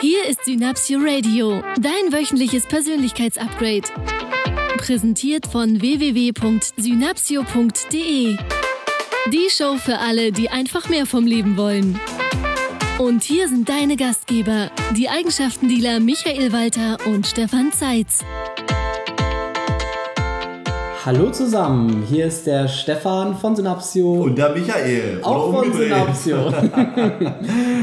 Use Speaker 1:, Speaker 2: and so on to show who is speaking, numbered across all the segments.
Speaker 1: Hier ist Synapsio Radio, dein wöchentliches Persönlichkeitsupgrade. Präsentiert von www.synapsio.de. Die Show für alle, die einfach mehr vom Leben wollen. Und hier sind deine Gastgeber, die Eigenschaftendealer Michael Walter und Stefan Zeitz.
Speaker 2: Hallo zusammen, hier ist der Stefan von Synapsio.
Speaker 3: Und der Michael.
Speaker 2: Auch von Synapsio.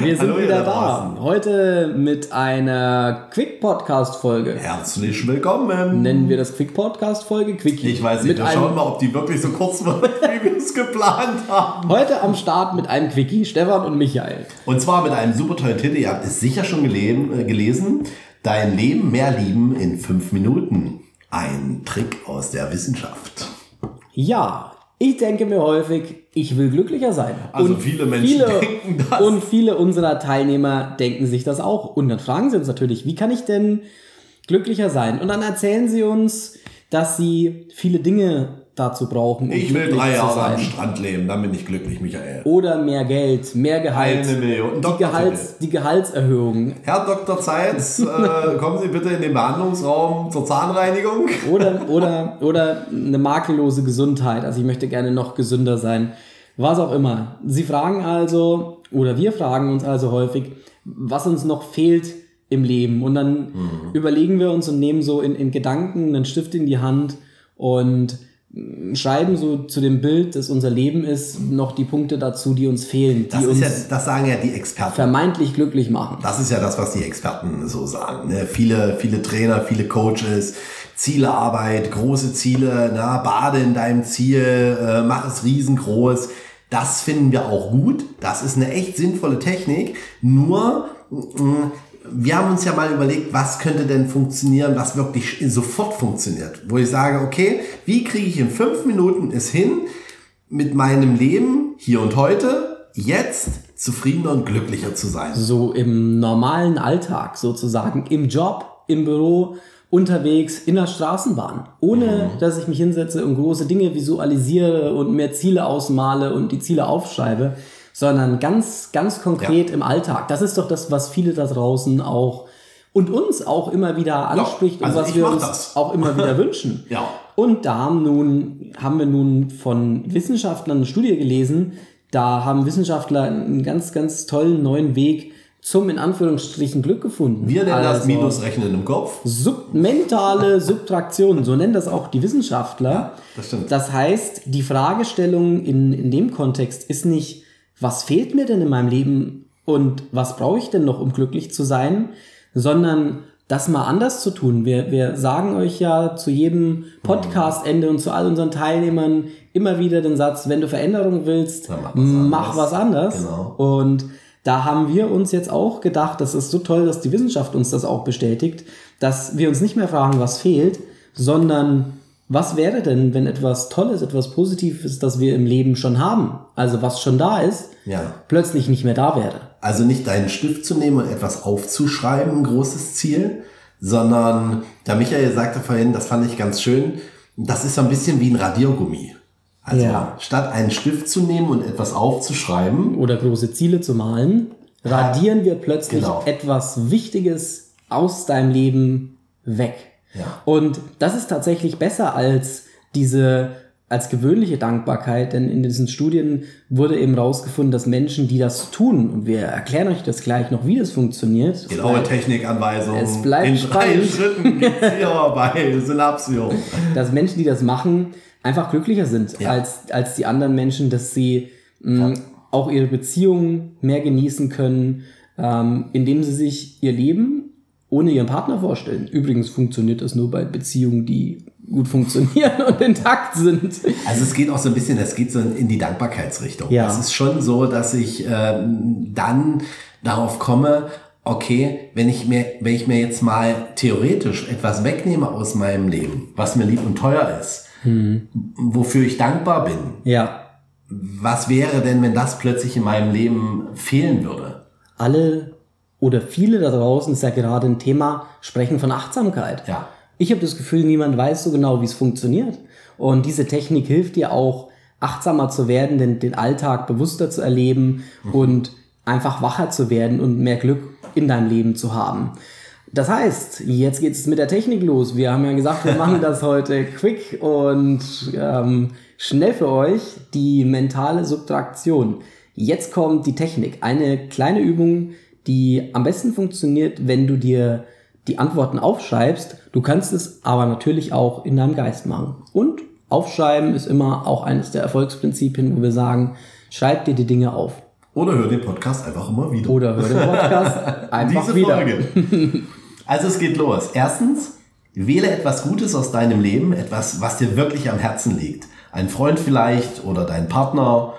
Speaker 2: Wir sind Hallo, wieder da. Heute mit einer Quick-Podcast-Folge.
Speaker 3: Herzlich willkommen.
Speaker 2: Nennen wir das Quick-Podcast-Folge Quickie.
Speaker 3: Ich weiß nicht, wir schauen mal, ob die wirklich so kurz wird, wie wir es geplant haben.
Speaker 2: Heute am Start mit einem Quickie, Stefan und Michael.
Speaker 3: Und zwar mit einem super tollen Titel, ihr habt es sicher schon äh, gelesen. Dein Leben mehr lieben in fünf Minuten. Ein Trick aus der Wissenschaft.
Speaker 2: Ja, ich denke mir häufig, ich will glücklicher sein.
Speaker 3: Also und viele Menschen viele, denken das.
Speaker 2: Und viele unserer Teilnehmer denken sich das auch. Und dann fragen sie uns natürlich, wie kann ich denn glücklicher sein? Und dann erzählen sie uns, dass sie viele Dinge dazu brauchen.
Speaker 3: Um ich will drei Jahre am Strand leben, dann bin ich glücklich, Michael.
Speaker 2: Oder mehr Geld, mehr Gehalt.
Speaker 3: Eine Million.
Speaker 2: Die, Gehalts, die Gehaltserhöhung.
Speaker 3: Herr Dr. Zeitz, äh, kommen Sie bitte in den Behandlungsraum zur Zahnreinigung.
Speaker 2: Oder, oder, oder eine makellose Gesundheit. Also ich möchte gerne noch gesünder sein. Was auch immer. Sie fragen also, oder wir fragen uns also häufig, was uns noch fehlt im Leben. Und dann mhm. überlegen wir uns und nehmen so in, in Gedanken einen Stift in die Hand und schreiben so zu dem Bild, das unser Leben ist, noch die Punkte dazu, die uns fehlen. Die
Speaker 3: das,
Speaker 2: uns
Speaker 3: ja, das sagen ja die Experten.
Speaker 2: Vermeintlich glücklich machen.
Speaker 3: Das ist ja das, was die Experten so sagen. Ne? Viele, viele Trainer, viele Coaches, Zielearbeit, große Ziele, na, bade in deinem Ziel, äh, mach es riesengroß. Das finden wir auch gut. Das ist eine echt sinnvolle Technik. Nur, mh, wir haben uns ja mal überlegt, was könnte denn funktionieren, was wirklich sofort funktioniert. Wo ich sage, okay, wie kriege ich in fünf Minuten es hin, mit meinem Leben hier und heute, jetzt zufriedener und glücklicher zu sein.
Speaker 2: So im normalen Alltag sozusagen, im Job, im Büro, unterwegs, in der Straßenbahn. Ohne, mhm. dass ich mich hinsetze und große Dinge visualisiere und mehr Ziele ausmale und die Ziele aufschreibe sondern ganz, ganz konkret ja. im Alltag. Das ist doch das, was viele da draußen auch und uns auch immer wieder anspricht
Speaker 3: ja, also
Speaker 2: und was wir uns
Speaker 3: das.
Speaker 2: auch immer wieder wünschen.
Speaker 3: Ja.
Speaker 2: Und da haben, nun, haben wir nun von Wissenschaftlern eine Studie gelesen. Da haben Wissenschaftler einen ganz, ganz tollen neuen Weg zum in Anführungsstrichen Glück gefunden.
Speaker 3: Wir nennen also das Minusrechnen im Kopf.
Speaker 2: Sub mentale Subtraktion, so nennen das auch die Wissenschaftler. Ja,
Speaker 3: das stimmt.
Speaker 2: Das heißt, die Fragestellung in, in dem Kontext ist nicht, was fehlt mir denn in meinem Leben und was brauche ich denn noch, um glücklich zu sein, sondern das mal anders zu tun. Wir, wir sagen euch ja zu jedem Podcast-Ende und zu all unseren Teilnehmern immer wieder den Satz, wenn du Veränderung willst, mach was, mach was anders. Genau. Und da haben wir uns jetzt auch gedacht, das ist so toll, dass die Wissenschaft uns das auch bestätigt, dass wir uns nicht mehr fragen, was fehlt, sondern was wäre denn, wenn etwas Tolles, etwas Positives, das wir im Leben schon haben, also was schon da ist, ja. plötzlich nicht mehr da wäre?
Speaker 3: Also nicht deinen Stift zu nehmen und etwas aufzuschreiben, ein großes Ziel, sondern der Michael sagte vorhin, das fand ich ganz schön, das ist so ein bisschen wie ein Radiergummi. Also ja. statt einen Stift zu nehmen und etwas aufzuschreiben
Speaker 2: oder große Ziele zu malen, radieren wir plötzlich genau. etwas Wichtiges aus deinem Leben weg. Ja. Und das ist tatsächlich besser als diese als gewöhnliche Dankbarkeit, denn in diesen Studien wurde eben rausgefunden, dass Menschen, die das tun, und wir erklären euch das gleich noch, wie das funktioniert.
Speaker 3: Genaue Technikanweisungen.
Speaker 2: Es bleibt
Speaker 3: in
Speaker 2: spannend.
Speaker 3: drei Schritten bei Synapsio.
Speaker 2: Dass Menschen, die das machen, einfach glücklicher sind ja. als, als die anderen Menschen, dass sie mh, ja. auch ihre Beziehungen mehr genießen können, ähm, indem sie sich ihr Leben ohne ihren Partner vorstellen. Übrigens funktioniert das nur bei Beziehungen, die gut funktionieren und intakt sind.
Speaker 3: Also es geht auch so ein bisschen, es geht so in die Dankbarkeitsrichtung. Ja. Es ist schon so, dass ich äh, dann darauf komme, okay, wenn ich mir, wenn ich mir jetzt mal theoretisch etwas wegnehme aus meinem Leben, was mir lieb und teuer ist, hm. wofür ich dankbar bin.
Speaker 2: Ja.
Speaker 3: Was wäre denn, wenn das plötzlich in meinem Leben fehlen würde?
Speaker 2: Alle oder viele da draußen ist ja gerade ein Thema, sprechen von Achtsamkeit.
Speaker 3: Ja.
Speaker 2: Ich habe das Gefühl, niemand weiß so genau, wie es funktioniert. Und diese Technik hilft dir auch, achtsamer zu werden, den, den Alltag bewusster zu erleben mhm. und einfach wacher zu werden und mehr Glück in deinem Leben zu haben. Das heißt, jetzt geht es mit der Technik los. Wir haben ja gesagt, wir machen das heute quick und ähm, schnell für euch. Die mentale Subtraktion. Jetzt kommt die Technik. Eine kleine Übung, die am besten funktioniert, wenn du dir die Antworten aufschreibst. Du kannst es aber natürlich auch in deinem Geist machen. Und aufschreiben ist immer auch eines der Erfolgsprinzipien, wo wir sagen, schreib dir die Dinge auf.
Speaker 3: Oder hör den Podcast einfach immer wieder.
Speaker 2: Oder hör den Podcast einfach
Speaker 3: Diese
Speaker 2: wieder.
Speaker 3: Folge. Also es geht los. Erstens, wähle etwas Gutes aus deinem Leben, etwas, was dir wirklich am Herzen liegt. Ein Freund vielleicht oder dein Partner.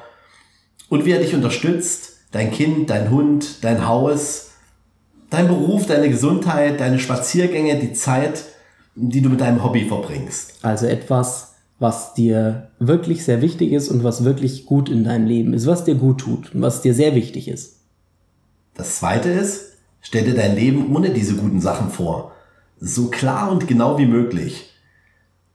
Speaker 3: Und wie er dich unterstützt, dein Kind, dein Hund, dein Haus, dein Beruf, deine Gesundheit, deine Spaziergänge, die Zeit, die du mit deinem Hobby verbringst.
Speaker 2: Also etwas, was dir wirklich sehr wichtig ist und was wirklich gut in deinem Leben ist, was dir gut tut und was dir sehr wichtig ist.
Speaker 3: Das zweite ist, stell dir dein Leben ohne diese guten Sachen vor. So klar und genau wie möglich.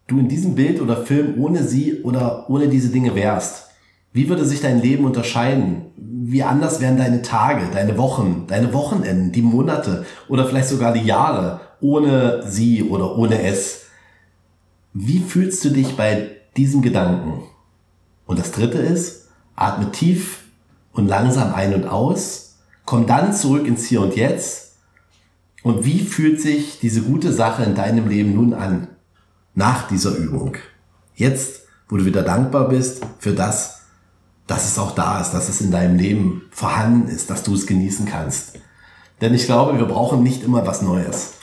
Speaker 3: Du in diesem Bild oder Film ohne sie oder ohne diese Dinge wärst. Wie würde sich dein Leben unterscheiden? Wie anders wären deine Tage, deine Wochen, deine Wochenenden, die Monate oder vielleicht sogar die Jahre ohne sie oder ohne es? Wie fühlst du dich bei diesem Gedanken? Und das dritte ist, atme tief und langsam ein und aus, komm dann zurück ins Hier und Jetzt. Und wie fühlt sich diese gute Sache in deinem Leben nun an? Nach dieser Übung. Jetzt, wo du wieder dankbar bist für das, dass es auch da ist, dass es in deinem Leben vorhanden ist, dass du es genießen kannst. Denn ich glaube, wir brauchen nicht immer was Neues.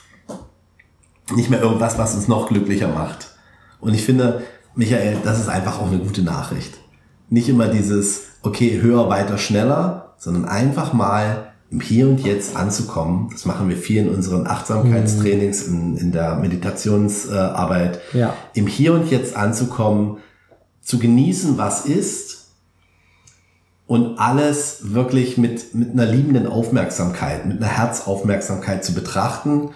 Speaker 3: Nicht mehr irgendwas, was uns noch glücklicher macht. Und ich finde, Michael, das ist einfach auch eine gute Nachricht. Nicht immer dieses, okay, höher, weiter, schneller, sondern einfach mal im Hier und Jetzt anzukommen. Das machen wir viel in unseren Achtsamkeitstrainings, in, in der Meditationsarbeit.
Speaker 2: Ja.
Speaker 3: Im Hier und Jetzt anzukommen, zu genießen, was ist und alles wirklich mit, mit einer liebenden Aufmerksamkeit, mit einer Herzaufmerksamkeit zu betrachten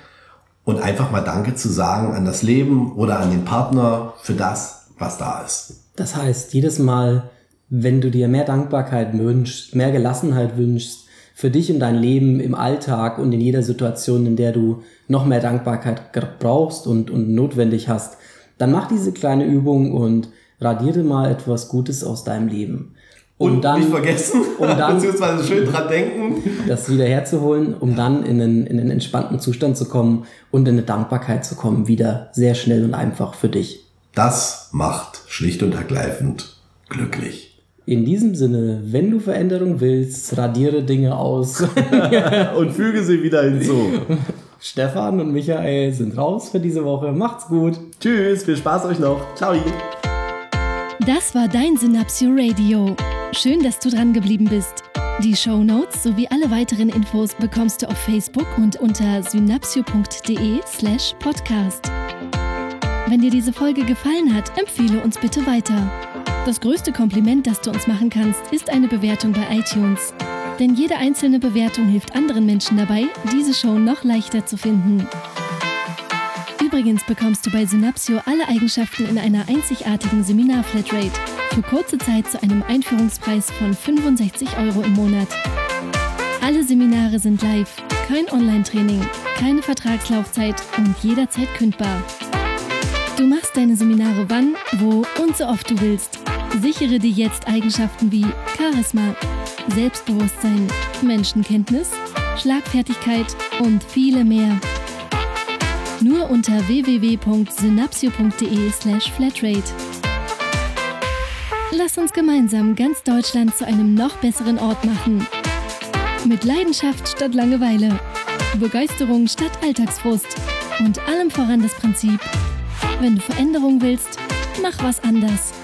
Speaker 3: und einfach mal Danke zu sagen an das Leben oder an den Partner für das, was da ist.
Speaker 2: Das heißt, jedes Mal, wenn du dir mehr Dankbarkeit wünschst, mehr Gelassenheit wünschst, für dich und dein Leben im Alltag und in jeder Situation, in der du noch mehr Dankbarkeit brauchst und, und notwendig hast, dann mach diese kleine Übung und radiere mal etwas Gutes aus deinem Leben. Um
Speaker 3: Und nicht vergessen,
Speaker 2: um dann
Speaker 3: beziehungsweise schön dran denken.
Speaker 2: das wieder herzuholen, um dann in einen, in einen entspannten Zustand zu kommen und in eine Dankbarkeit zu kommen, wieder sehr schnell und einfach für dich.
Speaker 3: Das macht schlicht und ergreifend glücklich.
Speaker 2: In diesem Sinne, wenn du Veränderung willst, radiere Dinge aus.
Speaker 3: und füge sie wieder hinzu.
Speaker 2: Stefan und Michael sind raus für diese Woche. Macht's gut.
Speaker 3: Tschüss, viel Spaß euch noch. Ciao.
Speaker 1: Das war dein Synapsio Radio. Schön, dass du dran geblieben bist. Die Show Notes sowie alle weiteren Infos bekommst du auf Facebook und unter synapsio.de slash podcast. Wenn dir diese Folge gefallen hat, empfehle uns bitte weiter. Das größte Kompliment, das du uns machen kannst, ist eine Bewertung bei iTunes. Denn jede einzelne Bewertung hilft anderen Menschen dabei, diese Show noch leichter zu finden. Übrigens bekommst du bei Synapsio alle Eigenschaften in einer einzigartigen Seminar-Flatrate für kurze Zeit zu einem Einführungspreis von 65 Euro im Monat. Alle Seminare sind live, kein Online-Training, keine Vertragslaufzeit und jederzeit kündbar. Du machst deine Seminare wann, wo und so oft du willst. Sichere dir jetzt Eigenschaften wie Charisma, Selbstbewusstsein, Menschenkenntnis, Schlagfertigkeit und viele mehr. Nur unter www.synapsio.de/flatrate. Lass uns gemeinsam ganz Deutschland zu einem noch besseren Ort machen. Mit Leidenschaft statt Langeweile, Begeisterung statt Alltagsfrust und allem voran das Prinzip: Wenn du Veränderung willst, mach was anders.